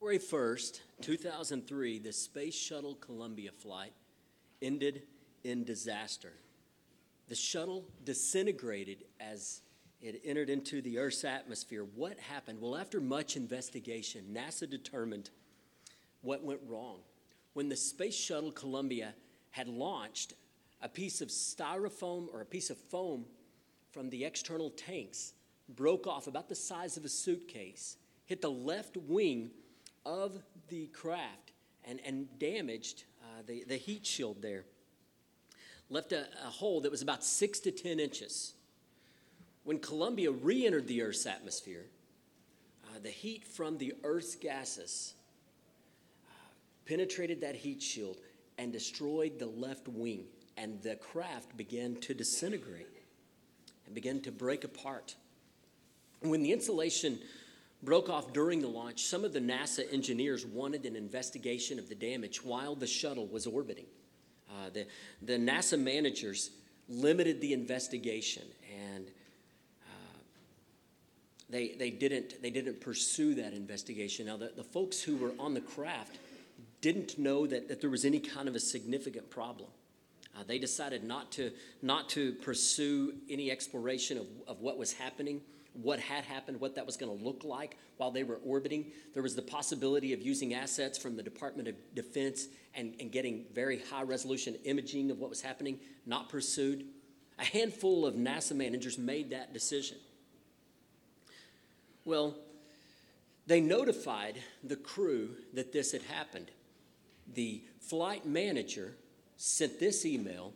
February 1st, 2003, the Space Shuttle Columbia flight ended in disaster. The shuttle disintegrated as it entered into the Earth's atmosphere. What happened? Well, after much investigation, NASA determined what went wrong. When the Space Shuttle Columbia had launched, a piece of styrofoam or a piece of foam from the external tanks broke off about the size of a suitcase, hit the left wing of the craft and, and damaged uh, the, the heat shield there. Left a, a hole that was about six to 10 inches. When Columbia re entered the Earth's atmosphere, uh, the heat from the Earth's gases uh, penetrated that heat shield and destroyed the left wing, and the craft began to disintegrate and began to break apart. When the insulation broke off during the launch, some of the NASA engineers wanted an investigation of the damage while the shuttle was orbiting. Uh, the, the NASA managers limited the investigation and uh, they, they, didn't, they didn't pursue that investigation. Now, the, the folks who were on the craft didn't know that, that there was any kind of a significant problem. Uh, they decided not to, not to pursue any exploration of, of what was happening what had happened, what that was going to look like while they were orbiting. There was the possibility of using assets from the Department of Defense and, and getting very high resolution imaging of what was happening, not pursued. A handful of NASA managers made that decision. Well, they notified the crew that this had happened. The flight manager sent this email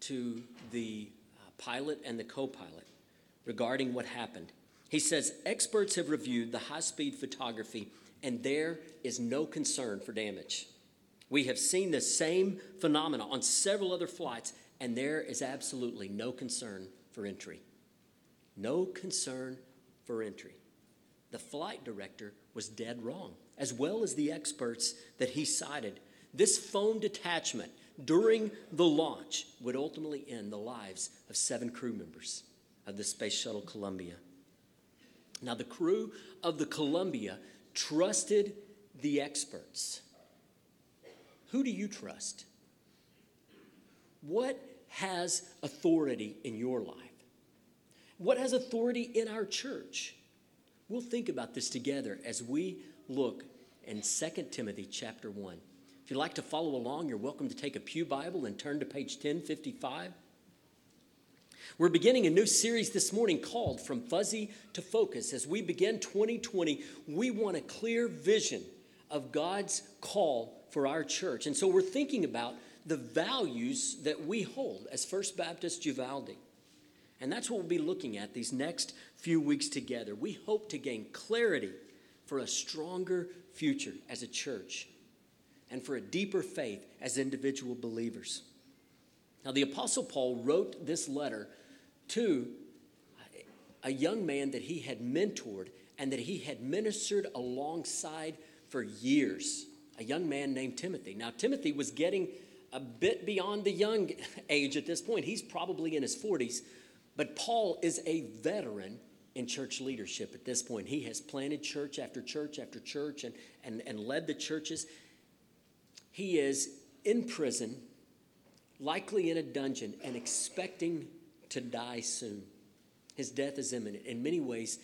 to the uh, pilot and the co pilot regarding what happened. He says experts have reviewed the high speed photography and there is no concern for damage. We have seen the same phenomena on several other flights and there is absolutely no concern for entry. No concern for entry. The flight director was dead wrong, as well as the experts that he cited. This foam detachment during the launch would ultimately end the lives of seven crew members of the Space Shuttle Columbia. Now, the crew of the Columbia trusted the experts. Who do you trust? What has authority in your life? What has authority in our church? We'll think about this together as we look in 2 Timothy chapter 1. If you'd like to follow along, you're welcome to take a Pew Bible and turn to page 1055. We're beginning a new series this morning called From Fuzzy to Focus. As we begin 2020, we want a clear vision of God's call for our church. And so we're thinking about the values that we hold as First Baptist Uvalde. And that's what we'll be looking at these next few weeks together. We hope to gain clarity for a stronger future as a church and for a deeper faith as individual believers. Now, the Apostle Paul wrote this letter to a young man that he had mentored and that he had ministered alongside for years, a young man named Timothy. Now, Timothy was getting a bit beyond the young age at this point. He's probably in his 40s, but Paul is a veteran in church leadership at this point. He has planted church after church after church and, and, and led the churches. He is in prison, likely in a dungeon, and expecting to die soon. His death is imminent. In many ways,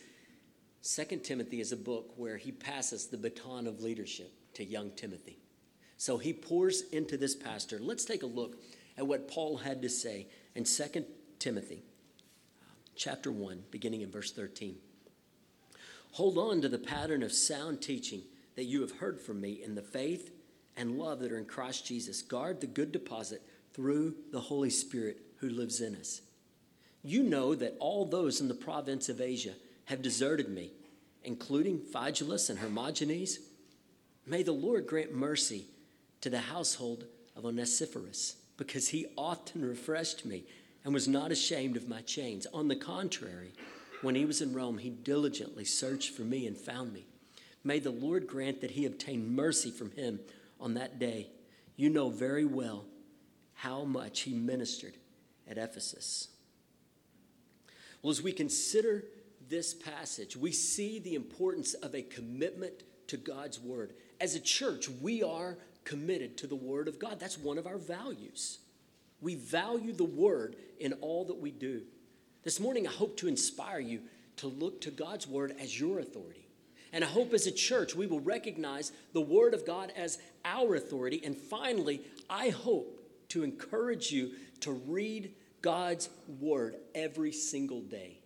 Second Timothy is a book where he passes the baton of leadership to young Timothy. So he pours into this pastor. Let's take a look at what Paul had to say in Second Timothy chapter 1, beginning in verse 13. Hold on to the pattern of sound teaching that you have heard from me in the faith and love that are in Christ Jesus. Guard the good deposit through the Holy Spirit who lives in us. You know that all those in the province of Asia have deserted me, including Phygelus and Hermogenes. May the Lord grant mercy to the household of Onesiphorus, because he often refreshed me and was not ashamed of my chains. On the contrary, when he was in Rome, he diligently searched for me and found me. May the Lord grant that he obtain mercy from him on that day. You know very well how much he ministered at Ephesus. Well, as we consider this passage, we see the importance of a commitment to God's word. As a church, we are committed to the word of God. That's one of our values. We value the word in all that we do. This morning, I hope to inspire you to look to God's word as your authority. And I hope as a church we will recognize the Word of God as our authority. And finally, I hope to encourage you to read God's Word every single day.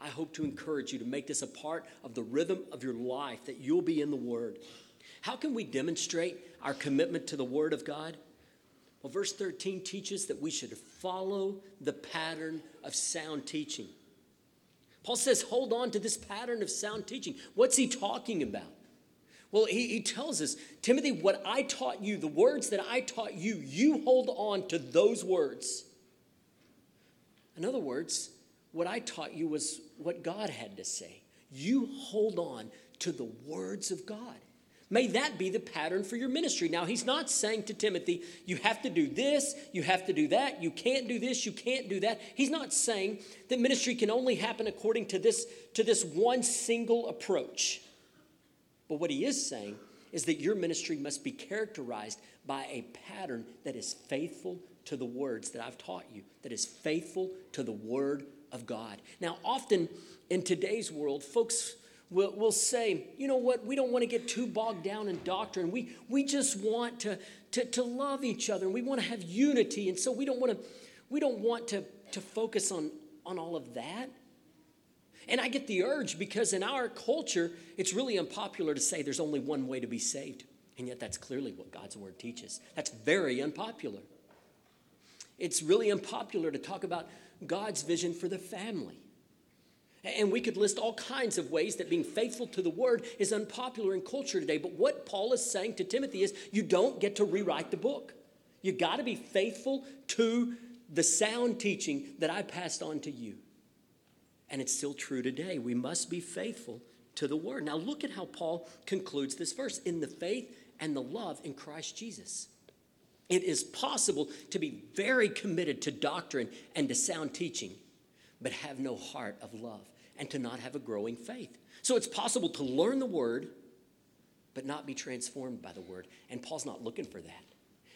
I hope to encourage you to make this a part of the rhythm of your life, that you'll be in the Word. How can we demonstrate our commitment to the Word of God? Well, verse 13 teaches that we should follow the pattern of sound teaching. Paul says, hold on to this pattern of sound teaching. What's he talking about? Well, he, he tells us, Timothy, what I taught you, the words that I taught you, you hold on to those words. In other words, what I taught you was what God had to say. You hold on to the words of God. May that be the pattern for your ministry. Now, he's not saying to Timothy, you have to do this, you have to do that, you can't do this, you can't do that. He's not saying that ministry can only happen according to this, to this one single approach. But what he is saying is that your ministry must be characterized by a pattern that is faithful to the words that I've taught you, that is faithful to the word of God. Now, often in today's world, folks will, will say, you know what, we don't want to get too bogged down in doctrine. We, we just want to, to, to love each other and we want to have unity. And so we don't want to, we don't want to, to focus on, on all of that. And I get the urge because in our culture, it's really unpopular to say there's only one way to be saved. And yet, that's clearly what God's word teaches. That's very unpopular. It's really unpopular to talk about God's vision for the family. And we could list all kinds of ways that being faithful to the word is unpopular in culture today. But what Paul is saying to Timothy is you don't get to rewrite the book. You got to be faithful to the sound teaching that I passed on to you. And it's still true today. We must be faithful to the word. Now, look at how Paul concludes this verse in the faith and the love in Christ Jesus. It is possible to be very committed to doctrine and to sound teaching, but have no heart of love and to not have a growing faith. So it's possible to learn the word, but not be transformed by the word. And Paul's not looking for that.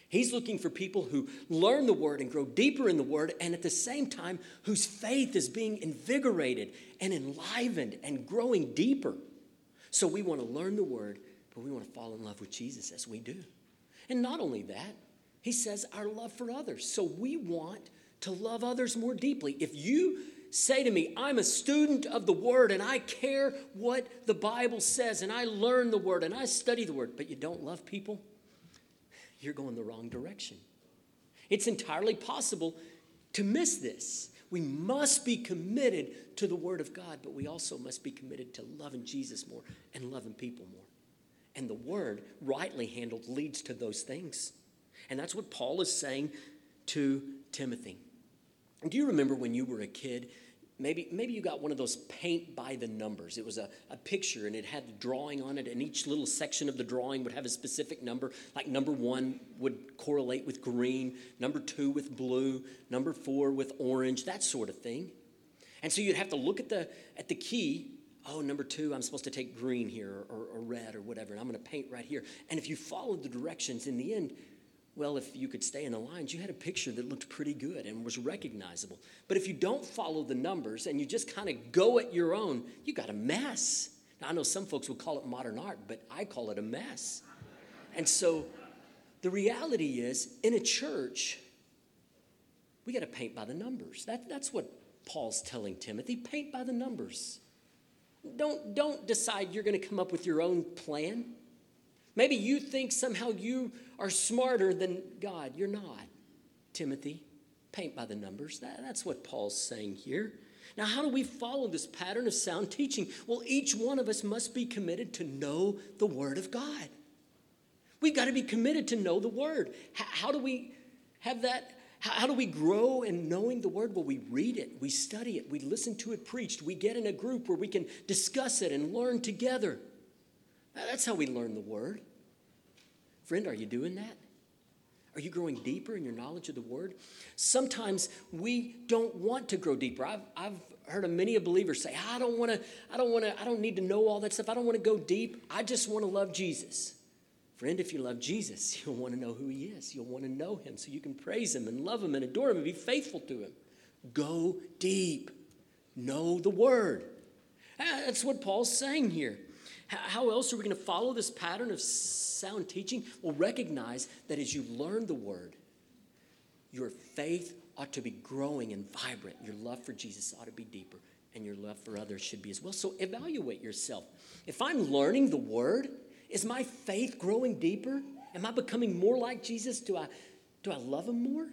He's looking for people who learn the word and grow deeper in the word, and at the same time, whose faith is being invigorated and enlivened and growing deeper. So we want to learn the word, but we want to fall in love with Jesus as we do. And not only that, he says our love for others. So we want to love others more deeply. If you say to me, I'm a student of the Word and I care what the Bible says and I learn the Word and I study the Word, but you don't love people, you're going the wrong direction. It's entirely possible to miss this. We must be committed to the Word of God, but we also must be committed to loving Jesus more and loving people more. And the Word, rightly handled, leads to those things. And that's what Paul is saying to Timothy. Do you remember when you were a kid? Maybe, maybe you got one of those paint by the numbers. It was a, a picture and it had a drawing on it, and each little section of the drawing would have a specific number. Like number one would correlate with green, number two with blue, number four with orange, that sort of thing. And so you'd have to look at the, at the key. Oh, number two, I'm supposed to take green here or, or red or whatever, and I'm going to paint right here. And if you followed the directions, in the end, well, if you could stay in the lines, you had a picture that looked pretty good and was recognizable. But if you don't follow the numbers and you just kind of go at your own, you got a mess. Now, I know some folks would call it modern art, but I call it a mess. And so the reality is, in a church, we got to paint by the numbers. That, that's what Paul's telling Timothy paint by the numbers. Don't, don't decide you're going to come up with your own plan. Maybe you think somehow you are smarter than God. You're not, Timothy. Paint by the numbers. That, that's what Paul's saying here. Now, how do we follow this pattern of sound teaching? Well, each one of us must be committed to know the Word of God. We've got to be committed to know the Word. How, how do we have that? How, how do we grow in knowing the Word? Well, we read it, we study it, we listen to it preached, we get in a group where we can discuss it and learn together. That's how we learn the Word. Friend, are you doing that? Are you growing deeper in your knowledge of the Word? Sometimes we don't want to grow deeper. I've, I've heard of many a believer say, I don't want to, I don't want to, I don't need to know all that stuff. I don't want to go deep. I just want to love Jesus. Friend, if you love Jesus, you'll want to know who he is. You'll want to know him so you can praise him and love him and adore him and be faithful to him. Go deep. Know the word. That's what Paul's saying here. How else are we going to follow this pattern of sound teaching? Well, recognize that as you learn the word, your faith ought to be growing and vibrant. Your love for Jesus ought to be deeper, and your love for others should be as well. So evaluate yourself. If I'm learning the word, is my faith growing deeper? Am I becoming more like Jesus? Do I, do I love him more?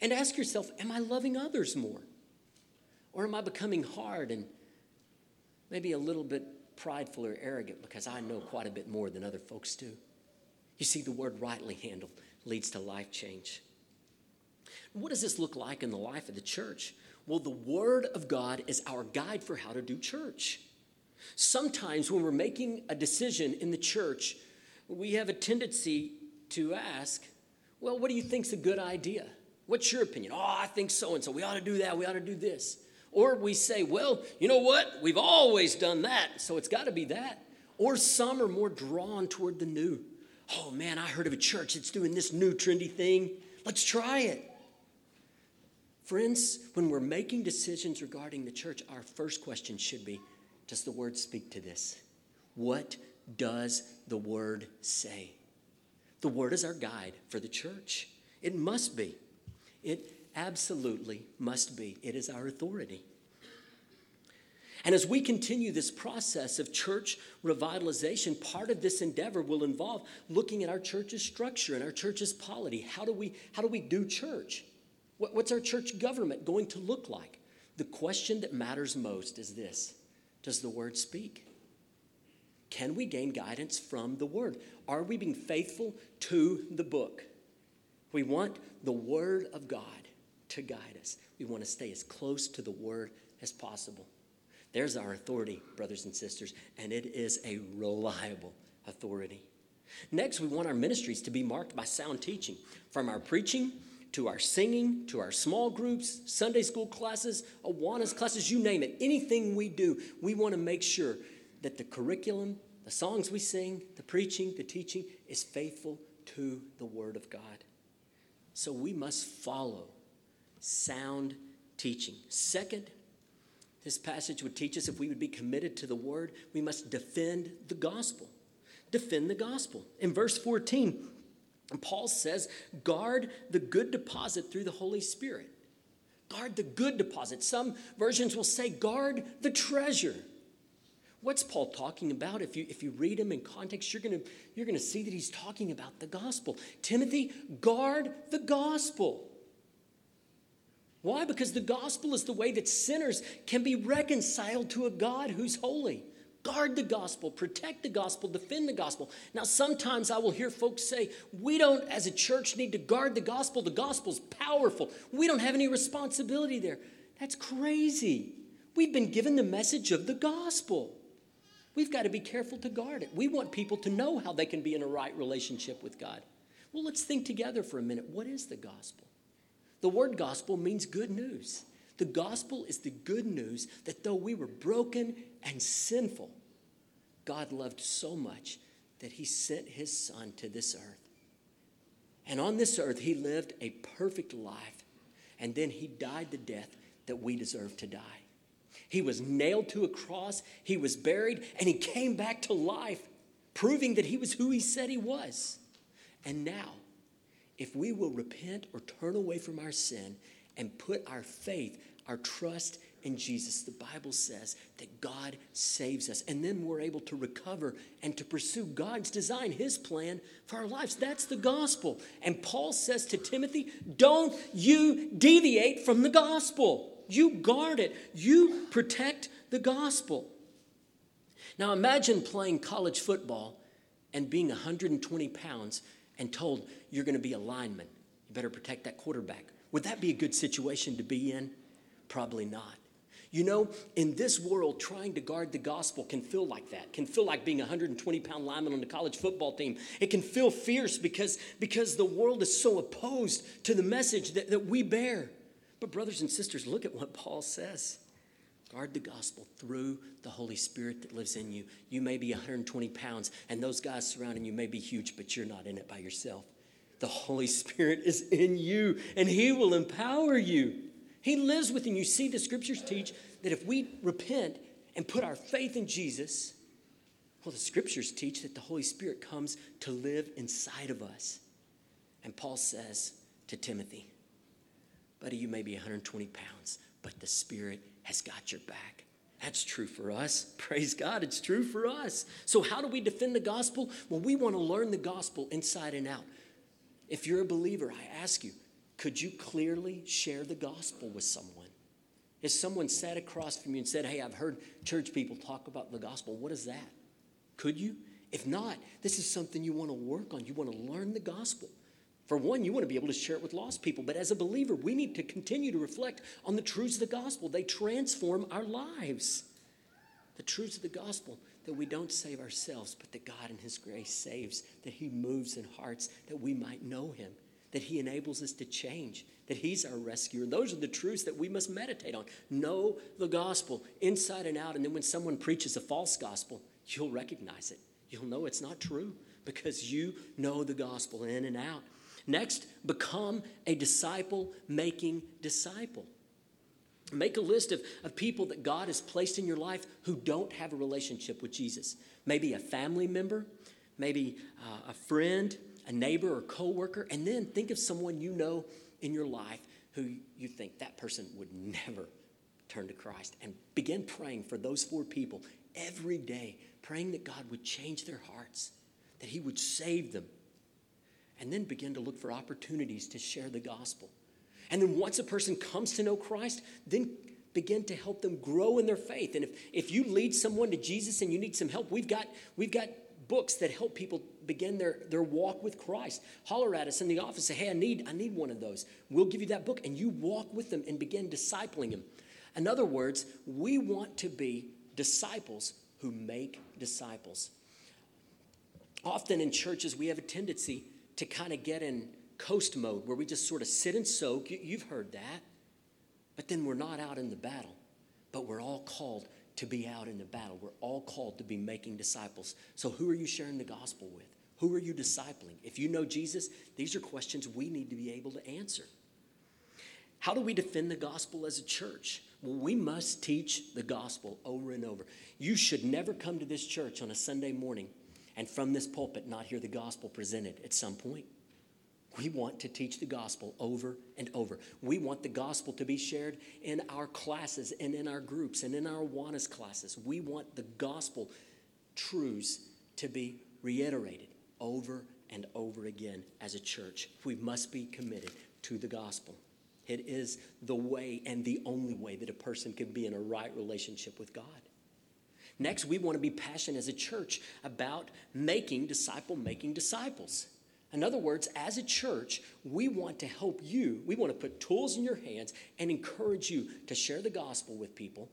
And ask yourself, am I loving others more? Or am I becoming hard and maybe a little bit prideful or arrogant because I know quite a bit more than other folks do? You see, the word rightly handled leads to life change. What does this look like in the life of the church? Well, the Word of God is our guide for how to do church. Sometimes when we're making a decision in the church, we have a tendency to ask, Well, what do you think's a good idea? What's your opinion? Oh, I think so and so. We ought to do that. We ought to do this. Or we say, Well, you know what? We've always done that, so it's got to be that. Or some are more drawn toward the new. Oh man, I heard of a church that's doing this new trendy thing. Let's try it. Friends, when we're making decisions regarding the church, our first question should be Does the word speak to this? What does the word say? The word is our guide for the church. It must be. It absolutely must be. It is our authority. And as we continue this process of church revitalization, part of this endeavor will involve looking at our church's structure and our church's polity. How do we, how do, we do church? What's our church government going to look like? The question that matters most is this Does the word speak? Can we gain guidance from the word? Are we being faithful to the book? We want the word of God to guide us. We want to stay as close to the word as possible. There's our authority, brothers and sisters, and it is a reliable authority. Next, we want our ministries to be marked by sound teaching, from our preaching to our singing, to our small groups, Sunday school classes, Awanas classes, you name it. Anything we do, we want to make sure that the curriculum, the songs we sing, the preaching, the teaching is faithful to the Word of God. So we must follow sound teaching. Second, this passage would teach us if we would be committed to the Word, we must defend the gospel. Defend the gospel. In verse 14, Paul says, guard the good deposit through the Holy Spirit. Guard the good deposit. Some versions will say, guard the treasure. What's Paul talking about? If you, if you read him in context, you're going you're going to see that he's talking about the gospel. Timothy, guard the gospel. Why? Because the gospel is the way that sinners can be reconciled to a God who's holy guard the gospel, protect the gospel, defend the gospel. Now, sometimes I will hear folks say, we don't, as a church, need to guard the gospel. The gospel's powerful. We don't have any responsibility there. That's crazy. We've been given the message of the gospel. We've got to be careful to guard it. We want people to know how they can be in a right relationship with God. Well, let's think together for a minute. What is the gospel? The word gospel means good news. The gospel is the good news that though we were broken and sinful, God loved so much that he sent his son to this earth. And on this earth, he lived a perfect life. And then he died the death that we deserve to die. He was nailed to a cross, he was buried, and he came back to life, proving that he was who he said he was. And now, if we will repent or turn away from our sin and put our faith our trust in Jesus, the Bible says that God saves us. And then we're able to recover and to pursue God's design, His plan for our lives. That's the gospel. And Paul says to Timothy, don't you deviate from the gospel. You guard it, you protect the gospel. Now imagine playing college football and being 120 pounds and told you're going to be a lineman. You better protect that quarterback. Would that be a good situation to be in? Probably not. You know, in this world, trying to guard the gospel can feel like that, can feel like being a 120 pound lineman on the college football team. It can feel fierce because, because the world is so opposed to the message that, that we bear. But, brothers and sisters, look at what Paul says. Guard the gospel through the Holy Spirit that lives in you. You may be 120 pounds, and those guys surrounding you may be huge, but you're not in it by yourself. The Holy Spirit is in you, and He will empower you. He lives within you. See, the scriptures teach that if we repent and put our faith in Jesus, well, the scriptures teach that the Holy Spirit comes to live inside of us. And Paul says to Timothy, Buddy, you may be 120 pounds, but the Spirit has got your back. That's true for us. Praise God, it's true for us. So, how do we defend the gospel? Well, we want to learn the gospel inside and out. If you're a believer, I ask you, could you clearly share the gospel with someone? If someone sat across from you and said, Hey, I've heard church people talk about the gospel, what is that? Could you? If not, this is something you want to work on. You want to learn the gospel. For one, you want to be able to share it with lost people. But as a believer, we need to continue to reflect on the truths of the gospel. They transform our lives. The truths of the gospel that we don't save ourselves, but that God in His grace saves, that He moves in hearts that we might know Him, that He enables us to change, that He's our rescuer. Those are the truths that we must meditate on. Know the gospel inside and out. And then when someone preaches a false gospel, you'll recognize it. You'll know it's not true because you know the gospel in and out. Next, become a disciple making disciple. Make a list of, of people that God has placed in your life who don't have a relationship with Jesus. Maybe a family member, maybe uh, a friend, a neighbor or coworker, and then think of someone you know in your life who you think that person would never turn to Christ and begin praying for those four people every day, praying that God would change their hearts, that He would save them, and then begin to look for opportunities to share the gospel. And then once a person comes to know Christ, then begin to help them grow in their faith. And if, if you lead someone to Jesus and you need some help, we've got, we've got books that help people begin their, their walk with Christ. Holler at us in the office, say, hey, I need, I need one of those. We'll give you that book, and you walk with them and begin discipling them. In other words, we want to be disciples who make disciples. Often in churches, we have a tendency to kind of get in coast mode where we just sort of sit and soak. You've heard that. But then we're not out in the battle. But we're all called to be out in the battle. We're all called to be making disciples. So, who are you sharing the gospel with? Who are you discipling? If you know Jesus, these are questions we need to be able to answer. How do we defend the gospel as a church? Well, we must teach the gospel over and over. You should never come to this church on a Sunday morning and from this pulpit not hear the gospel presented at some point. We want to teach the gospel over and over. We want the gospel to be shared in our classes and in our groups and in our Awanas classes. We want the gospel truths to be reiterated over and over again as a church. We must be committed to the gospel. It is the way and the only way that a person can be in a right relationship with God. Next, we want to be passionate as a church about making disciple making disciples. In other words, as a church, we want to help you. We want to put tools in your hands and encourage you to share the gospel with people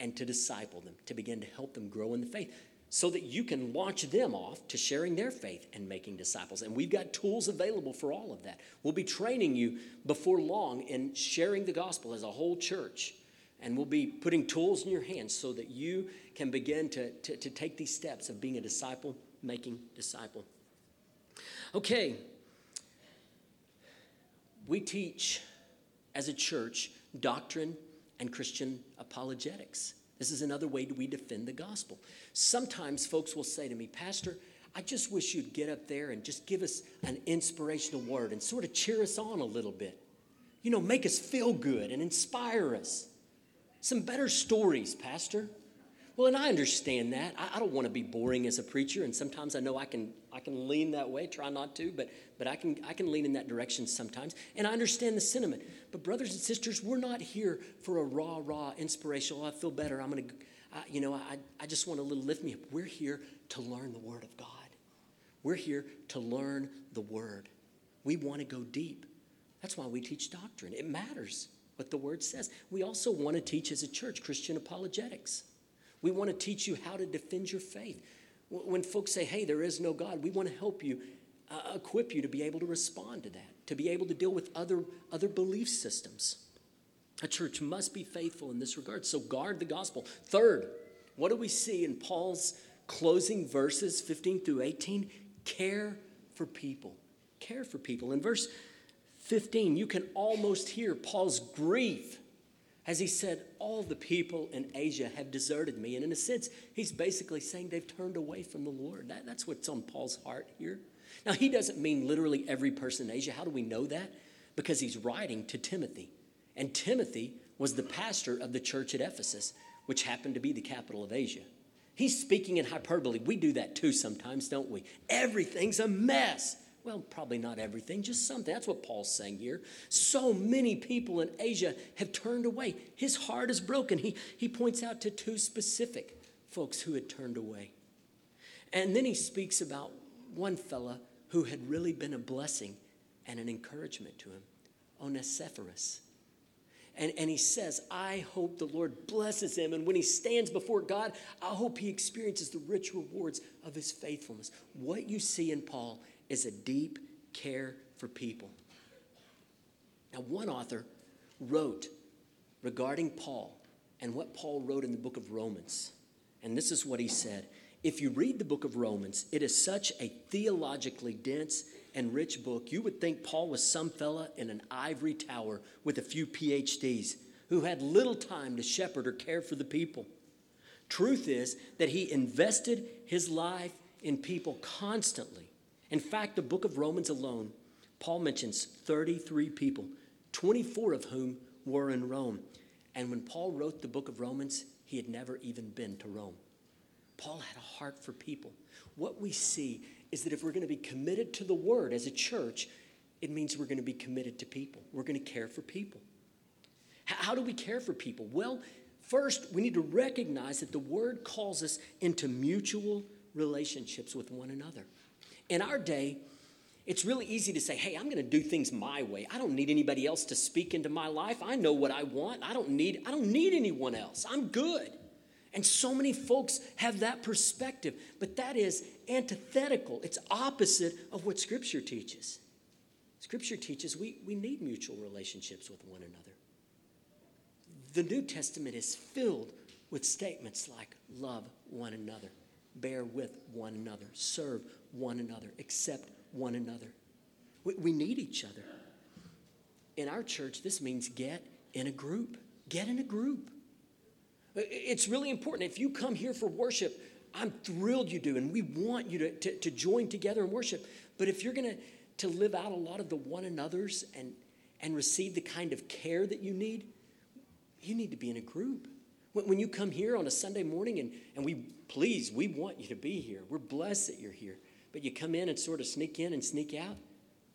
and to disciple them, to begin to help them grow in the faith so that you can launch them off to sharing their faith and making disciples. And we've got tools available for all of that. We'll be training you before long in sharing the gospel as a whole church. And we'll be putting tools in your hands so that you can begin to, to, to take these steps of being a disciple, making disciple. Okay, we teach as a church doctrine and Christian apologetics. This is another way we defend the gospel. Sometimes folks will say to me, Pastor, I just wish you'd get up there and just give us an inspirational word and sort of cheer us on a little bit. You know, make us feel good and inspire us. Some better stories, Pastor. Well, and I understand that. I, I, don't want to be boring as a preacher, and sometimes I know I can I can lean that way. Try not to, but but I can I can lean in that direction sometimes. And I understand the sentiment. But brothers and sisters, we're not here for a raw, raw inspirational. I feel better. I'm gonna, uh, you know, I I just want a little lift me up. We're here to learn the Word of God. We're here to learn the Word. We want to go deep. That's why we teach doctrine. It matters what the Word says. We also want to teach as a church Christian apologetics. We want to teach you how to defend your faith. When folks say, hey, there is no God, we want to help you, uh, equip you to be able to respond to that, to be able to deal with other, other belief systems. A church must be faithful in this regard. So guard the gospel. Third, what do we see in Paul's closing verses 15 through 18? Care for people. Care for people. In verse 15, you can almost hear Paul's grief as he said, All the people in Asia have deserted me. And in a sense, he's basically saying they've turned away from the Lord. That, that's what's on Paul's heart here. Now, he doesn't mean literally every person in Asia. How do we know that? Because he's writing to Timothy. And Timothy was the pastor of the church at Ephesus, which happened to be the capital of Asia. He's speaking in hyperbole. We do that too sometimes, don't we? Everything's a mess. Well, probably not everything, just something. That's what Paul's saying here. So many people in Asia have turned away. His heart is broken. He, he points out to two specific folks who had turned away. And then he speaks about one fella who had really been a blessing and an encouragement to him, Onesiphorus. And, and he says, I hope the Lord blesses him. And when he stands before God, I hope he experiences the rich rewards of his faithfulness. What you see in Paul is a deep care for people. Now, one author wrote regarding Paul and what Paul wrote in the book of Romans. And this is what he said If you read the book of Romans, it is such a theologically dense and rich book, you would think Paul was some fella in an ivory tower with a few PhDs who had little time to shepherd or care for the people. Truth is that he invested his life in people constantly. In fact, the book of Romans alone, Paul mentions 33 people, 24 of whom were in Rome. And when Paul wrote the book of Romans, he had never even been to Rome. Paul had a heart for people. What we see is that if we're going to be committed to the word as a church, it means we're going to be committed to people. We're going to care for people. How do we care for people? Well, first, we need to recognize that the word calls us into mutual relationships with one another. In our day, it's really easy to say, hey, I'm going to do things my way. I don't need anybody else to speak into my life. I know what I want. I don't need, I don't need anyone else. I'm good. And so many folks have that perspective, but that is antithetical. It's opposite of what Scripture teaches. Scripture teaches we, we need mutual relationships with one another. The New Testament is filled with statements like love one another, bear with one another, serve one another, accept one another. We, we need each other. In our church, this means get in a group. Get in a group. It's really important. If you come here for worship, I'm thrilled you do, and we want you to, to, to join together and worship. But if you're going to live out a lot of the one another's and, and receive the kind of care that you need, you need to be in a group. When, when you come here on a Sunday morning, and, and we, please, we want you to be here. We're blessed that you're here. But you come in and sort of sneak in and sneak out.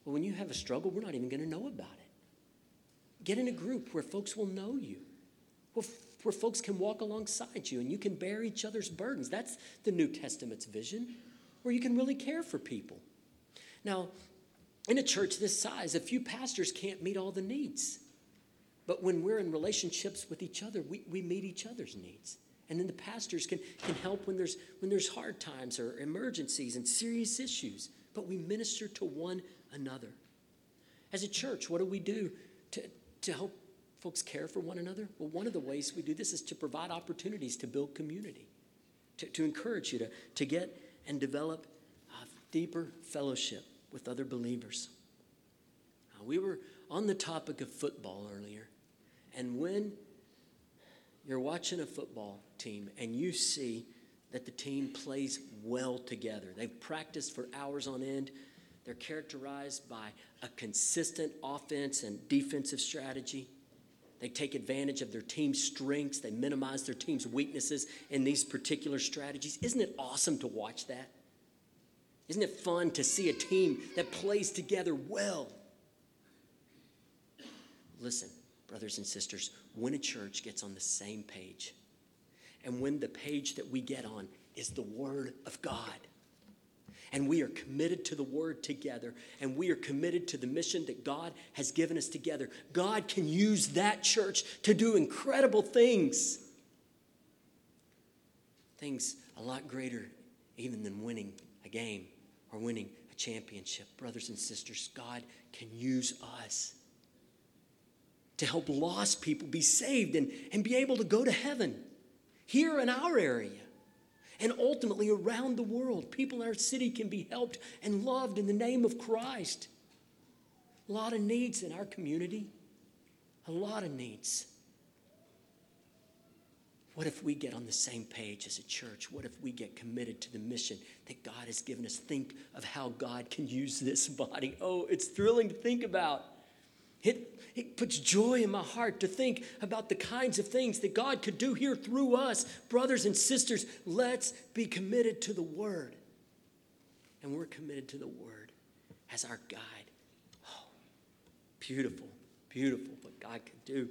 Well, when you have a struggle, we're not even going to know about it. Get in a group where folks will know you where folks can walk alongside you and you can bear each other's burdens. That's the New Testament's vision, where you can really care for people. Now, in a church this size, a few pastors can't meet all the needs. But when we're in relationships with each other, we, we meet each other's needs. And then the pastors can, can help when there's, when there's hard times or emergencies and serious issues. But we minister to one another. As a church, what do we do to, to help folks care for one another? Well, one of the ways we do this is to provide opportunities to build community, to, to encourage you to, to get and develop deeper fellowship with other believers. Uh, we were on the topic of football earlier, and when you're watching a football team and you see that the team plays well together, they've practiced for hours on end. They're characterized by a consistent offense and defensive strategy. They take advantage of their team's strengths, they minimize their team's weaknesses in these particular strategies. Isn't it awesome to watch that? Isn't it fun to see a team that plays together well? Listen, brothers and sisters, when a church gets on the same page, and when the page that we get on is the Word of God, and we are committed to the word together and we are committed to the mission that God has given us together. God can use that church to do incredible things. Things a lot greater even than winning a game or winning a championship. Brothers and sisters, God can use us to help lost people be saved and, and be able to go to heaven here in our area. And ultimately, around the world, people in our city can be helped and loved in the name of Christ. A lot of needs in our community, a lot of needs. What if we get on the same page as a church? What if we get committed to the mission that God has given us? Think of how God can use this body. Oh, it's thrilling to think about. It, it puts joy in my heart to think about the kinds of things that God could do here through us. Brothers and sisters, let's be committed to the Word. And we're committed to the Word as our guide. Oh, beautiful, beautiful what God can do.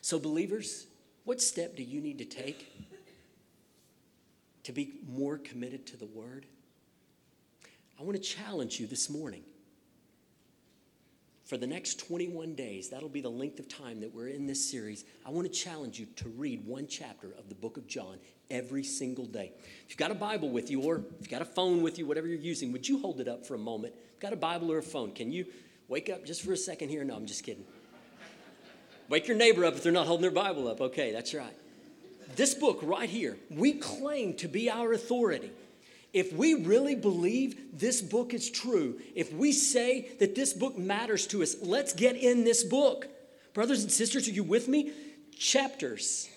So, believers, what step do you need to take to be more committed to the Word? I want to challenge you this morning. For the next 21 days, that'll be the length of time that we're in this series. I want to challenge you to read one chapter of the book of John every single day. If you've got a Bible with you, or if you've got a phone with you, whatever you're using, would you hold it up for a moment? Got a Bible or a phone, can you wake up just for a second here? No, I'm just kidding. Wake your neighbor up if they're not holding their Bible up. Okay, that's right. This book right here, we claim to be our authority. If we really believe this book is true, if we say that this book matters to us, let's get in this book. Brothers and sisters, are you with me? Chapters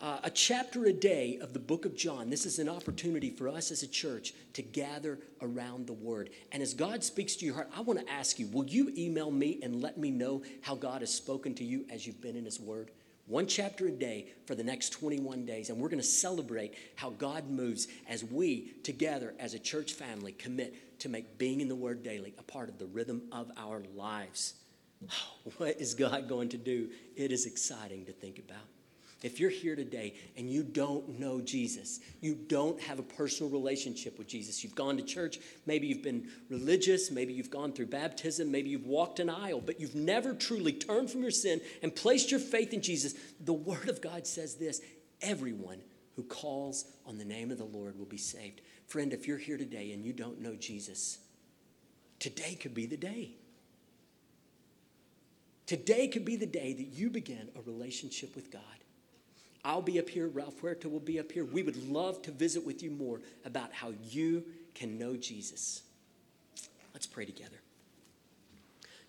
uh, a chapter a day of the book of John. This is an opportunity for us as a church to gather around the word. And as God speaks to your heart, I want to ask you will you email me and let me know how God has spoken to you as you've been in His word? One chapter a day for the next 21 days. And we're going to celebrate how God moves as we, together as a church family, commit to make being in the Word daily a part of the rhythm of our lives. What is God going to do? It is exciting to think about. If you're here today and you don't know Jesus, you don't have a personal relationship with Jesus, you've gone to church, maybe you've been religious, maybe you've gone through baptism, maybe you've walked an aisle, but you've never truly turned from your sin and placed your faith in Jesus, the Word of God says this everyone who calls on the name of the Lord will be saved. Friend, if you're here today and you don't know Jesus, today could be the day. Today could be the day that you begin a relationship with God. I'll be up here, Ralph Huerta will be up here. We would love to visit with you more about how you can know Jesus. Let's pray together.